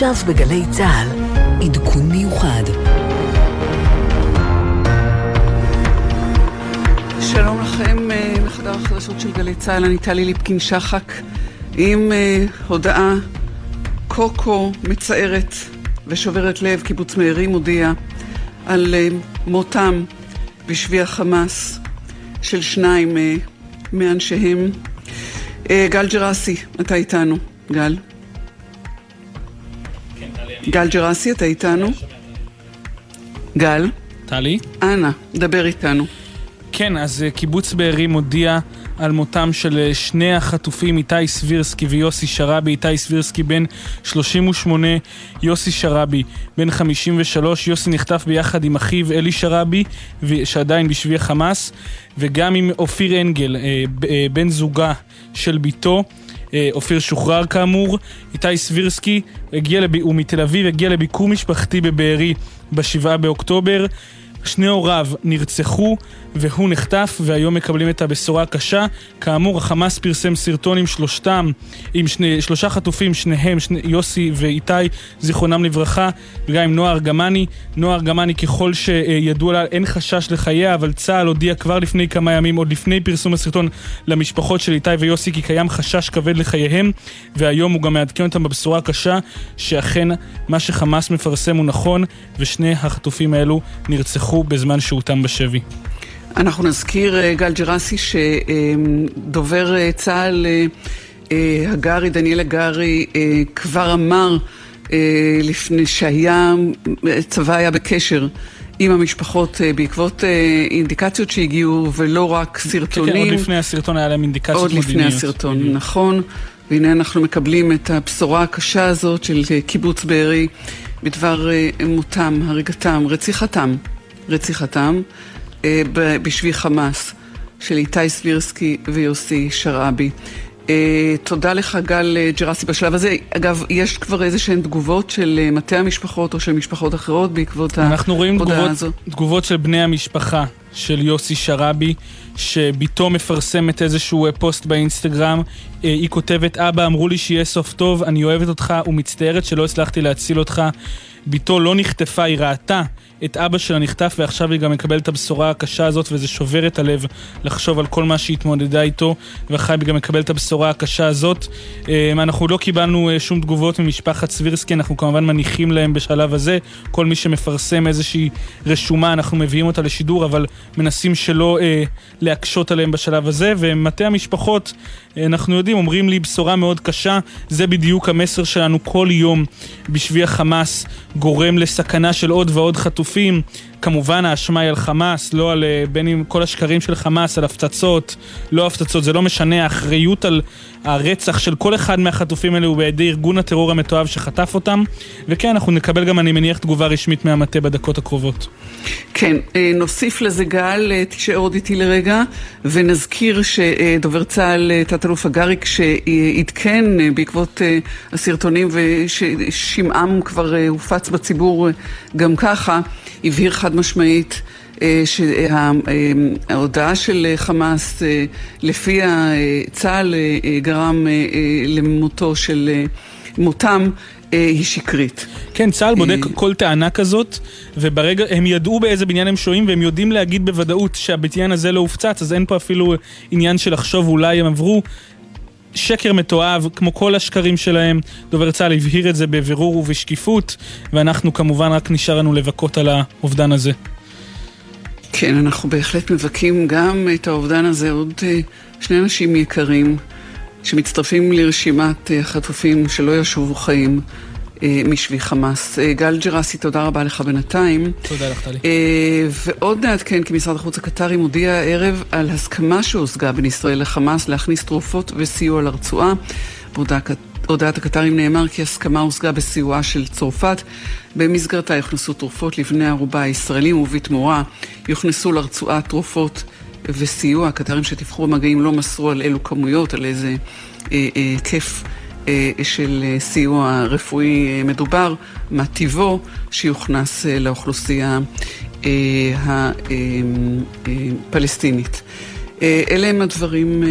עכשיו בגלי צה"ל, עדכון מיוחד. שלום לכם אה, מחדר החדשות של גלי צה"ל, אני טלי ליפקין שחק עם אה, הודעה קוקו מצערת ושוברת לב, קיבוץ מארי מודיע על אה, מותם בשבי החמאס של שניים מאנשיהם. גל ג'רסי, אתה איתנו. גל. גל ג'רסי, אתה איתנו? גל. טלי? אנא, דבר איתנו. כן, אז אה, קיבוץ בארי מודיע על מותם של אה, שני החטופים, איתי סבירסקי ויוסי שרבי. איתי סבירסקי בן 38, יוסי שרבי בן 53. יוסי נחטף ביחד עם אחיו אלי שרבי, ו- שעדיין בשבי החמאס, וגם עם אופיר אנגל, אה, בן זוגה של בתו. אה, אופיר שוחרר כאמור, איתי סבירסקי הגיע לב... הוא מתל אביב, הגיע לביקור משפחתי בבארי בשבעה באוקטובר. שני הוריו נרצחו והוא נחטף והיום מקבלים את הבשורה הקשה. כאמור, החמאס פרסם סרטון עם שלושתם, עם שני, שלושה חטופים, שניהם, שני, יוסי ואיתי, זיכרונם לברכה, וגם עם נועה ארגמני. נועה ארגמני, ככל שידוע לה, אין חשש לחייה, אבל צה"ל הודיע כבר לפני כמה ימים, עוד לפני פרסום הסרטון, למשפחות של איתי ויוסי, כי קיים חשש כבד לחייהם, והיום הוא גם מעדכן אותם בבשורה הקשה, שאכן מה שחמאס מפרסם הוא נכון, ושני החטופים האלו נרצחו בזמן שהותם בשבי. אנחנו נזכיר, אה, גל ג'רסי, שדובר אה, צה"ל אה, הגרי, דניאל הגרי, כבר אמר לפני שהיה, צבא היה בקשר עם המשפחות בעקבות אינדיקציות שהגיעו, ולא רק סרטונים. כן, כן, עוד לפני הסרטון היה להם אינדיקציות עוד מודיעיניות. לפני הסרטון, נכון. והנה אנחנו מקבלים את הבשורה הקשה הזאת של קיבוץ בארי בדבר מותם, הריגתם, רציחתם, רציחתם אה, בשבי חמאס של איתי סבירסקי ויוסי שרעבי. אה, תודה לך, גל אה, ג'רסי. בשלב הזה, אגב, יש כבר איזה שהן תגובות של מטה המשפחות או של משפחות אחרות בעקבות אנחנו רואים ההודעה תגובות? תגובות של בני המשפחה של יוסי שרעבי, שבתו מפרסמת איזשהו פוסט באינסטגרם. היא כותבת, אבא, אמרו לי שיהיה סוף טוב, אני אוהבת אותך ומצטערת שלא הצלחתי להציל אותך. בתו לא נחטפה, היא ראתה את אבא שלה נחטף ועכשיו היא גם מקבלת את הבשורה הקשה הזאת וזה שובר את הלב לחשוב על כל מה שהיא התמודדה איתו ואחרי היא גם מקבלת את הבשורה הקשה הזאת. אה, אנחנו לא קיבלנו אה, שום תגובות ממשפחת סבירסקי, אנחנו כמובן מניחים להם בשלב הזה. כל מי שמפרסם איזושהי רשומה אנחנו מביאים אותה לשידור אבל מנסים שלא אה, להקשות עליהם בשלב הזה ומטה המשפחות אנחנו יודעים, אומרים לי בשורה מאוד קשה, זה בדיוק המסר שלנו כל יום בשבי החמאס גורם לסכנה של עוד ועוד חטופים. כמובן האשמה היא על חמאס, לא על אה, בין אם כל השקרים של חמאס, על הפצצות, לא הפצצות, זה לא משנה, האחריות על הרצח של כל אחד מהחטופים האלה הוא בידי ארגון הטרור המתועב שחטף אותם. וכן, אנחנו נקבל גם, אני מניח, תגובה רשמית מהמטה בדקות הקרובות. כן, אה, נוסיף לזה גל, אה, תישאר עוד איתי לרגע, ונזכיר שדובר צה"ל, תת-אלוף הגריק, שעדכן בעקבות הסרטונים וששמעם כבר הופץ בציבור גם ככה, הבהיר חד משמעית אה, שההודעה של אה, חמאס, אה, לפיה אה, צה"ל אה, אה, גרם אה, אה, למותו של אה, מותם, אה, היא שקרית. כן, צה"ל בודק כל טענה כזאת, וברגע, הם ידעו באיזה בניין הם שוהים, והם יודעים להגיד בוודאות שהבניין הזה לא הופצץ, אז אין פה אפילו עניין של לחשוב אולי הם עברו. שקר מתועב, כמו כל השקרים שלהם. דובר צה"ל הבהיר את זה בבירור ובשקיפות, ואנחנו כמובן רק נשאר לנו לבכות על האובדן הזה. כן, אנחנו בהחלט מבכים גם את האובדן הזה. עוד אה, שני אנשים יקרים שמצטרפים לרשימת אה, החטופים שלא ישובו חיים משבי חמאס. אה, גל ג'רסי, תודה רבה לך בינתיים. תודה לך, טלי. אה, ועוד נעדכן כי משרד החוץ הקטרי מודיע הערב על הסכמה שהושגה בין ישראל לחמאס להכניס תרופות וסיוע לרצועה. בהודעה הודעת הקטרים נאמר כי הסכמה הושגה בסיועה של צרפת. במסגרתה יוכנסו תרופות לבני ערובה הישראלים ובתמורה יוכנסו לרצועה תרופות וסיוע. הקטרים שטיווחו במגעים לא מסרו על אילו כמויות, על איזה אה, אה, היקף אה, של אה, סיוע רפואי אה, מדובר, מה טיבו שיוכנס אה, לאוכלוסייה אה, הפלסטינית. אה, אלה הם הדברים אה,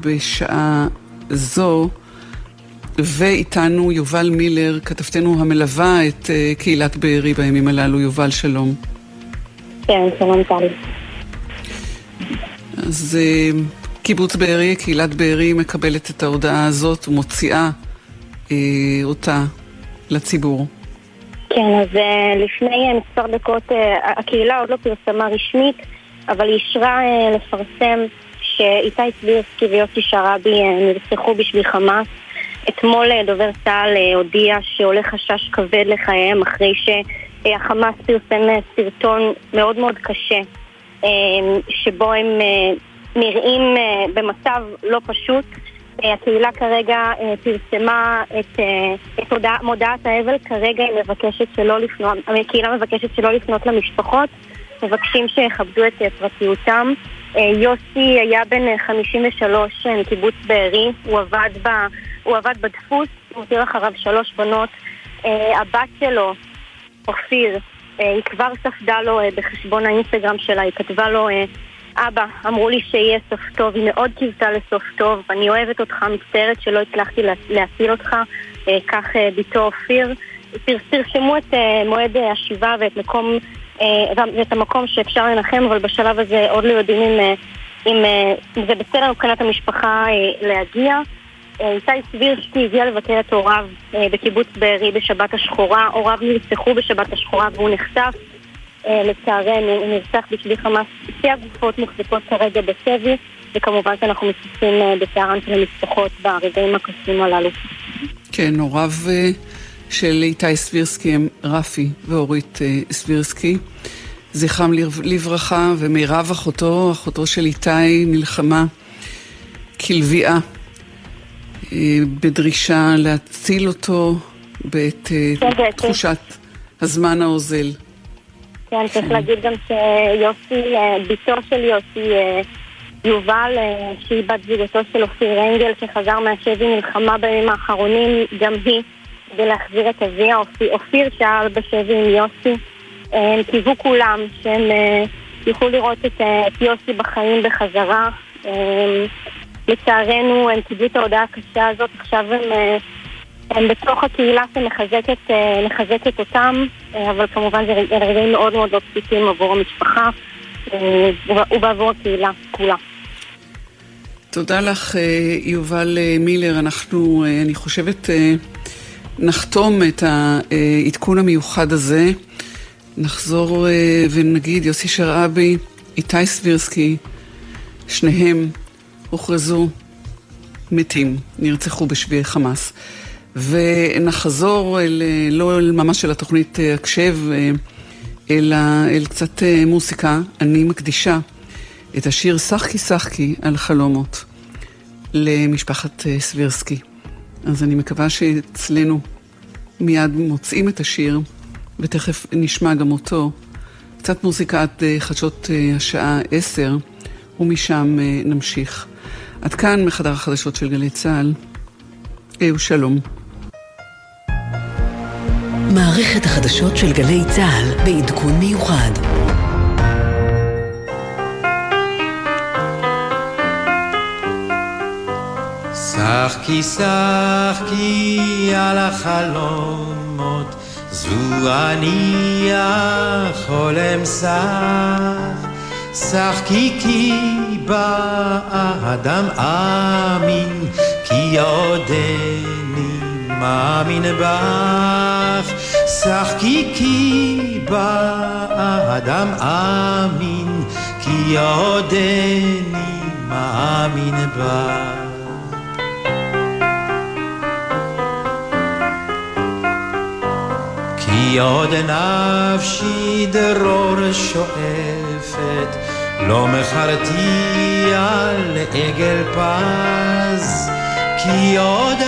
בשעה זו. ואיתנו יובל מילר, כתבתנו המלווה את אה, קהילת בארי בימים הללו. יובל, שלום. כן, שלום טלי. אז אה, קיבוץ בארי, קהילת בארי מקבלת את ההודעה הזאת ומוציאה אה, אותה לציבור? כן, אז אה, לפני אה, מספר דקות אה, הקהילה עוד לא פרסמה רשמית, אבל היא אישרה לפרסם שאיתי סבירסקי ויוסי שרעבי נרצחו בשביל חמאס. אתמול דובר צה"ל הודיע שעולה חשש כבד לחייהם אחרי שהחמאס פרסם סרטון מאוד מאוד קשה, שבו הם נראים אה, במצב לא פשוט. אה, הקהילה כרגע אה, פרסמה את, את הודע, מודעת האבל, כרגע היא מבקשת שלא לפנות, הקהילה מבקשת שלא לפנות למשפחות, מבקשים שיכבדו את פרטיותם. יוסי היה בן אה, 53 אה, מקיבוץ בארי, הוא עבד, ב, הוא עבד בדפוס, הוא הותיר אחריו שלוש בנות. הבת שלו, אופיר, היא כבר ספדה לו בחשבון האינסטגרם שלה, היא כתבה לו אבא, אמרו לי שיהיה סוף טוב, היא מאוד קיוותה לסוף טוב, אני אוהבת אותך, מצטערת שלא הצלחתי לה- להציל אותך, אה, כך אה, בתו אופיר. פר- פרסמו את אה, מועד השיבה ואת מקום, ואת המקום שאפשר לנחם, אבל בשלב הזה עוד לא יודעים אם, אם זה בסדר מבחינת המשפחה להגיע. איתי סבירסקי הגיע לבקר את הוריו בקיבוץ בארי בשבת השחורה. הוריו נרצחו בשבת השחורה והוא נחשף. אה, לצערנו, הוא נרצח בשביל חמאס. שתי הגופות מוחזקות כרגע בשבי, וכמובן שאנחנו משתתפים אה, בצערן של המשפחות ברגעים הקשים הללו. כן, הוריו אה, של איתי סבירסקי הם רפי ואורית סבירסקי. זכרם לב- לברכה, ומירב אחותו, אחותו של איתי, נלחמה כלביאה אה, בדרישה להציל אותו בעת כן. תחושת הזמן האוזל. כן, צריך להגיד גם שיוסי, אה, בתו של יוסי, אה, יובל, אה, שהיא בת זוגתו של אופיר רנגל, שחזר מהשבי, נלחמה בימים האחרונים, גם היא, כדי להחזיר את אביה. אופיר, אופיר שאל בשבי עם יוסי. הם קיוו כולם שהם יוכלו לראות את, את יוסי בחיים בחזרה. לצערנו, הם קיבלו את ההודעה הקשה הזאת, עכשיו הם... הם בתוך הקהילה שמחזקת אה, מחזקת אותם, אה, אבל כמובן זה רגע- רגעים מאוד מאוד לא פשוטים עבור המשפחה אה, ובעבור הקהילה כולה. תודה לך, יובל מילר. אנחנו, אני חושבת, נחתום את העדכון המיוחד הזה. נחזור ונגיד, יוסי שרעבי, איתי סבירסקי, שניהם הוכרזו מתים, נרצחו בשבי חמאס. ונחזור אל, לא אל ממש אל התוכנית הקשב, אלא אל קצת אה, מוסיקה. אני מקדישה את השיר "שחקי שחקי" על חלומות למשפחת אה, סבירסקי. אז אני מקווה שאצלנו מיד מוצאים את השיר, ותכף נשמע גם אותו. קצת מוזיקה עד אה, חדשות השעה עשר, ומשם נמשיך. עד כאן מחדר החדשות של גלי צה"ל. אהו שלום. מערכת החדשות של גלי צה"ל בעדכון מיוחד. שחקי שחקי על החלומות, זו אני החולם שח. שחקי כי באדם אמין, כי עודני מאמין בך. שחקי כי באדם אמין, כי עודני מאמין בך. כי עוד נפשי דרור שואפת, לא מכרתי על עגל פז, כי עוד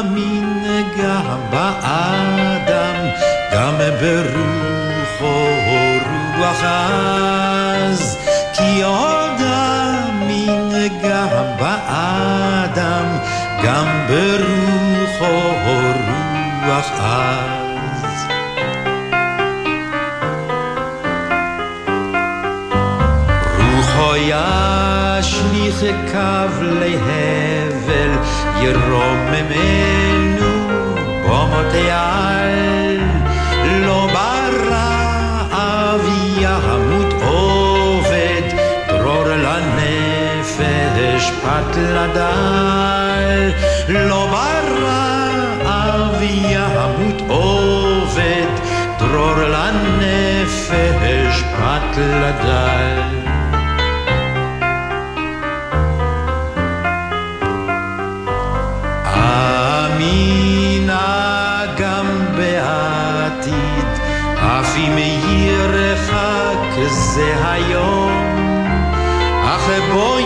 אמין גם באדם, גם ברוחו רוח עז, כי עוד אמין גם באדם, גם ברוחו רוח עז. רוחו ישליך קו להבל, ירוממנו במותיעל, לא ברעב ימות עובד, דרור לנפש פת לדל, לא ברעב ימות עובד, דרור לנפש פת לדל. זה היום, אך בוא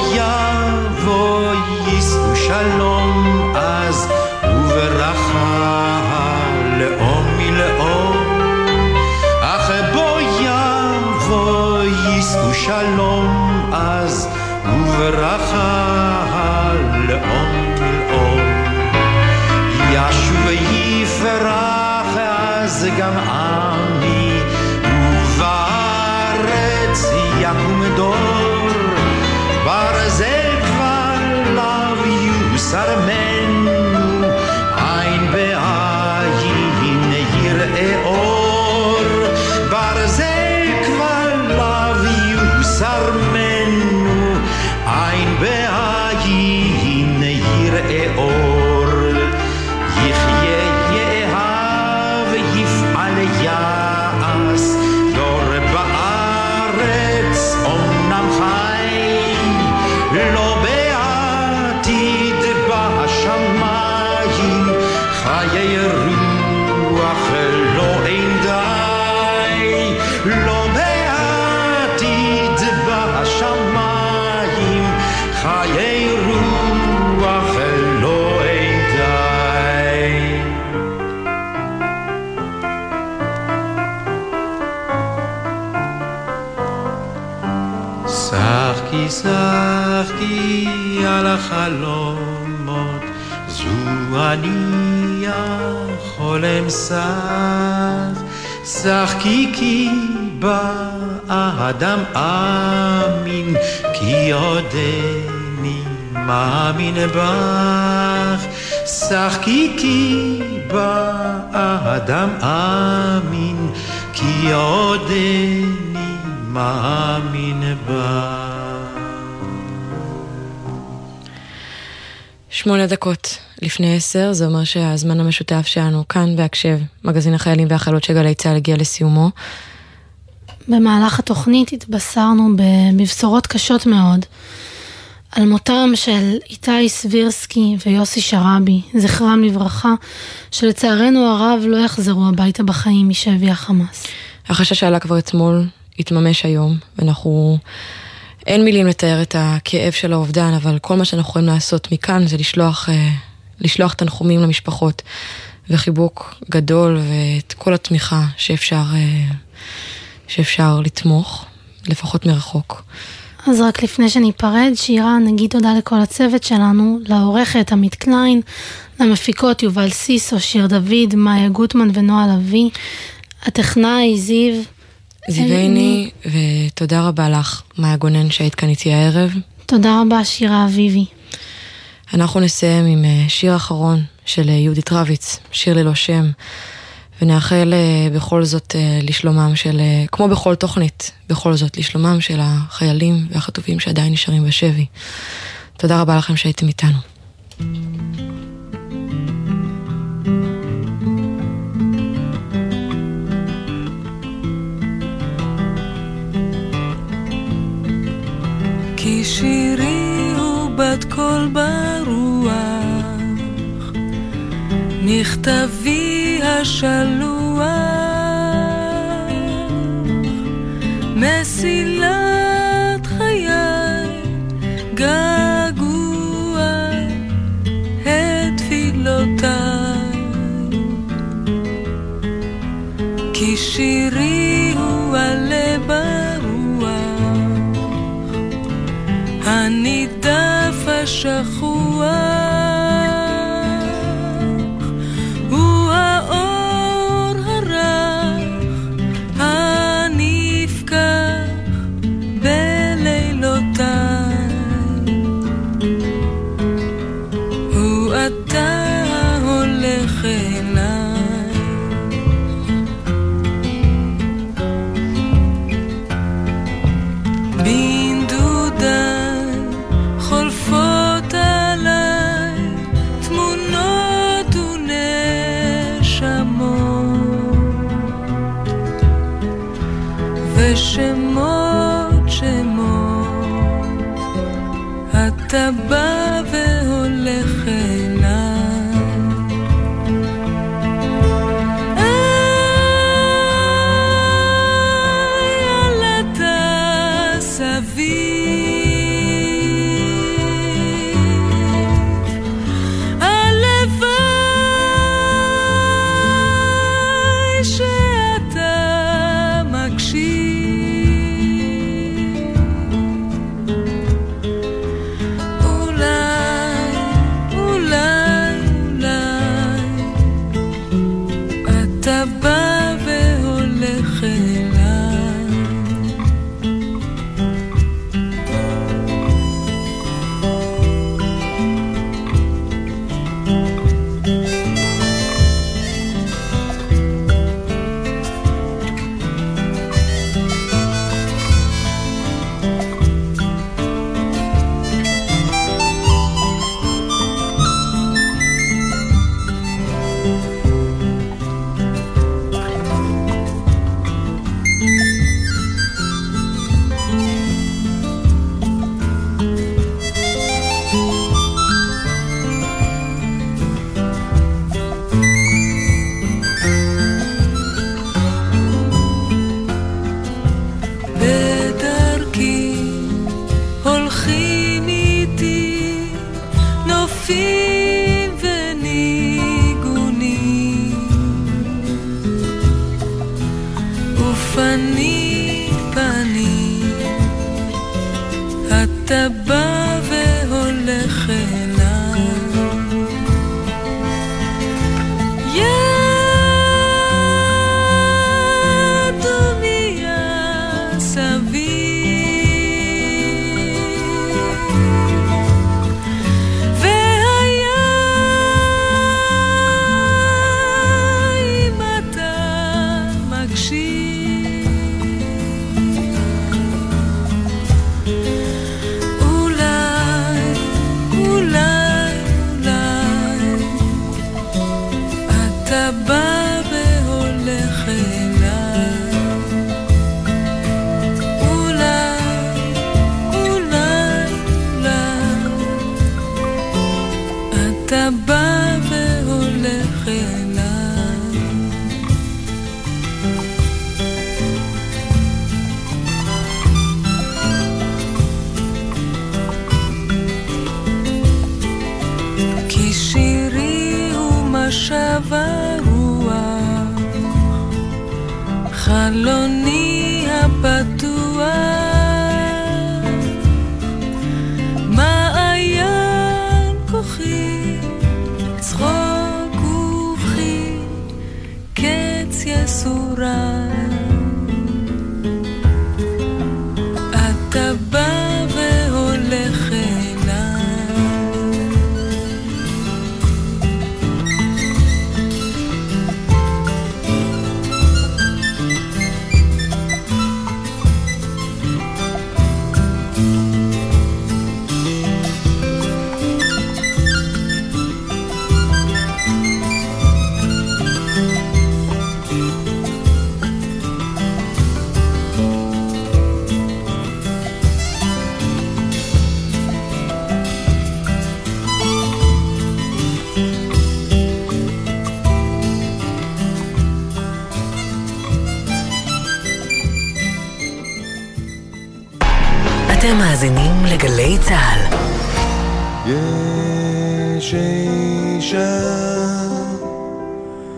שחקי על החלומות זו אני החולם שח שחקי כי באדם אמין כי עודני מאמין בך. שחקי כי באדם אמין כי עודני מאמין בך שמונה דקות לפני עשר, זה אומר שהזמן המשותף שלנו כאן בהקשב, מגזין החיילים והחיילות של גלי צה"ל הגיע לסיומו. במהלך התוכנית התבשרנו ב- בבשורות קשות מאוד על מותם של איתי סבירסקי ויוסי שרעבי, זכרם לברכה, שלצערנו הרב לא יחזרו הביתה בחיים משבי החמאס. החשש שעלה כבר אתמול התממש היום, ואנחנו... אין מילים לתאר את הכאב של האובדן, אבל כל מה שאנחנו יכולים לעשות מכאן זה לשלוח, אה, לשלוח תנחומים למשפחות, וחיבוק גדול, ואת כל התמיכה שאפשר, אה, שאפשר לתמוך, לפחות מרחוק. אז רק לפני שניפרד, שירה, נגיד תודה לכל הצוות שלנו, לעורכת עמית קליין, למפיקות יובל סיסו, שיר דוד, מאיה גוטמן ונועה לביא, הטכנאי זיו. זיווני, ותודה רבה לך, מאיה גונן, שהיית כאן איתי הערב. תודה רבה, שירה אביבי. אנחנו נסיים עם אה, שיר אחרון של אה, יהודית רביץ, שיר ללא שם, ונאחל אה, בכל זאת לשלומם של, כמו בכל תוכנית, בכל זאת לשלומם של החיילים והחטופים שעדיין נשארים בשבי. תודה רבה לכם שהייתם איתנו. כי שירי הוא בת קול ברוח, מכתבי השלוח, מסילת חיי, געגוע את תפילותיי. כי שירי הוא עלה הנידף השכוח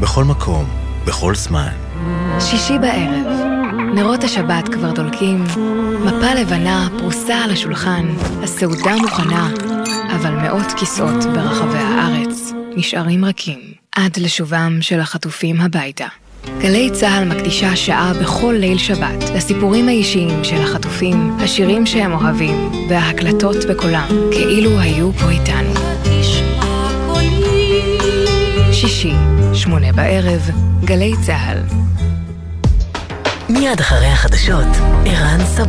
בכל מקום, בכל זמן. שישי בערב, נרות השבת כבר דולקים, מפה לבנה פרוסה על השולחן, הסעודה מוכנה, אבל מאות כיסאות ברחבי הארץ נשארים רכים עד לשובם של החטופים הביתה. גלי צה"ל מקדישה שעה בכל ליל שבת לסיפורים האישיים של החטופים, השירים שהם אוהבים, וההקלטות בקולם, כאילו היו פה איתנו. שישי, שמונה בערב, גלי צה"ל. מיד אחרי החדשות, ערן סבא.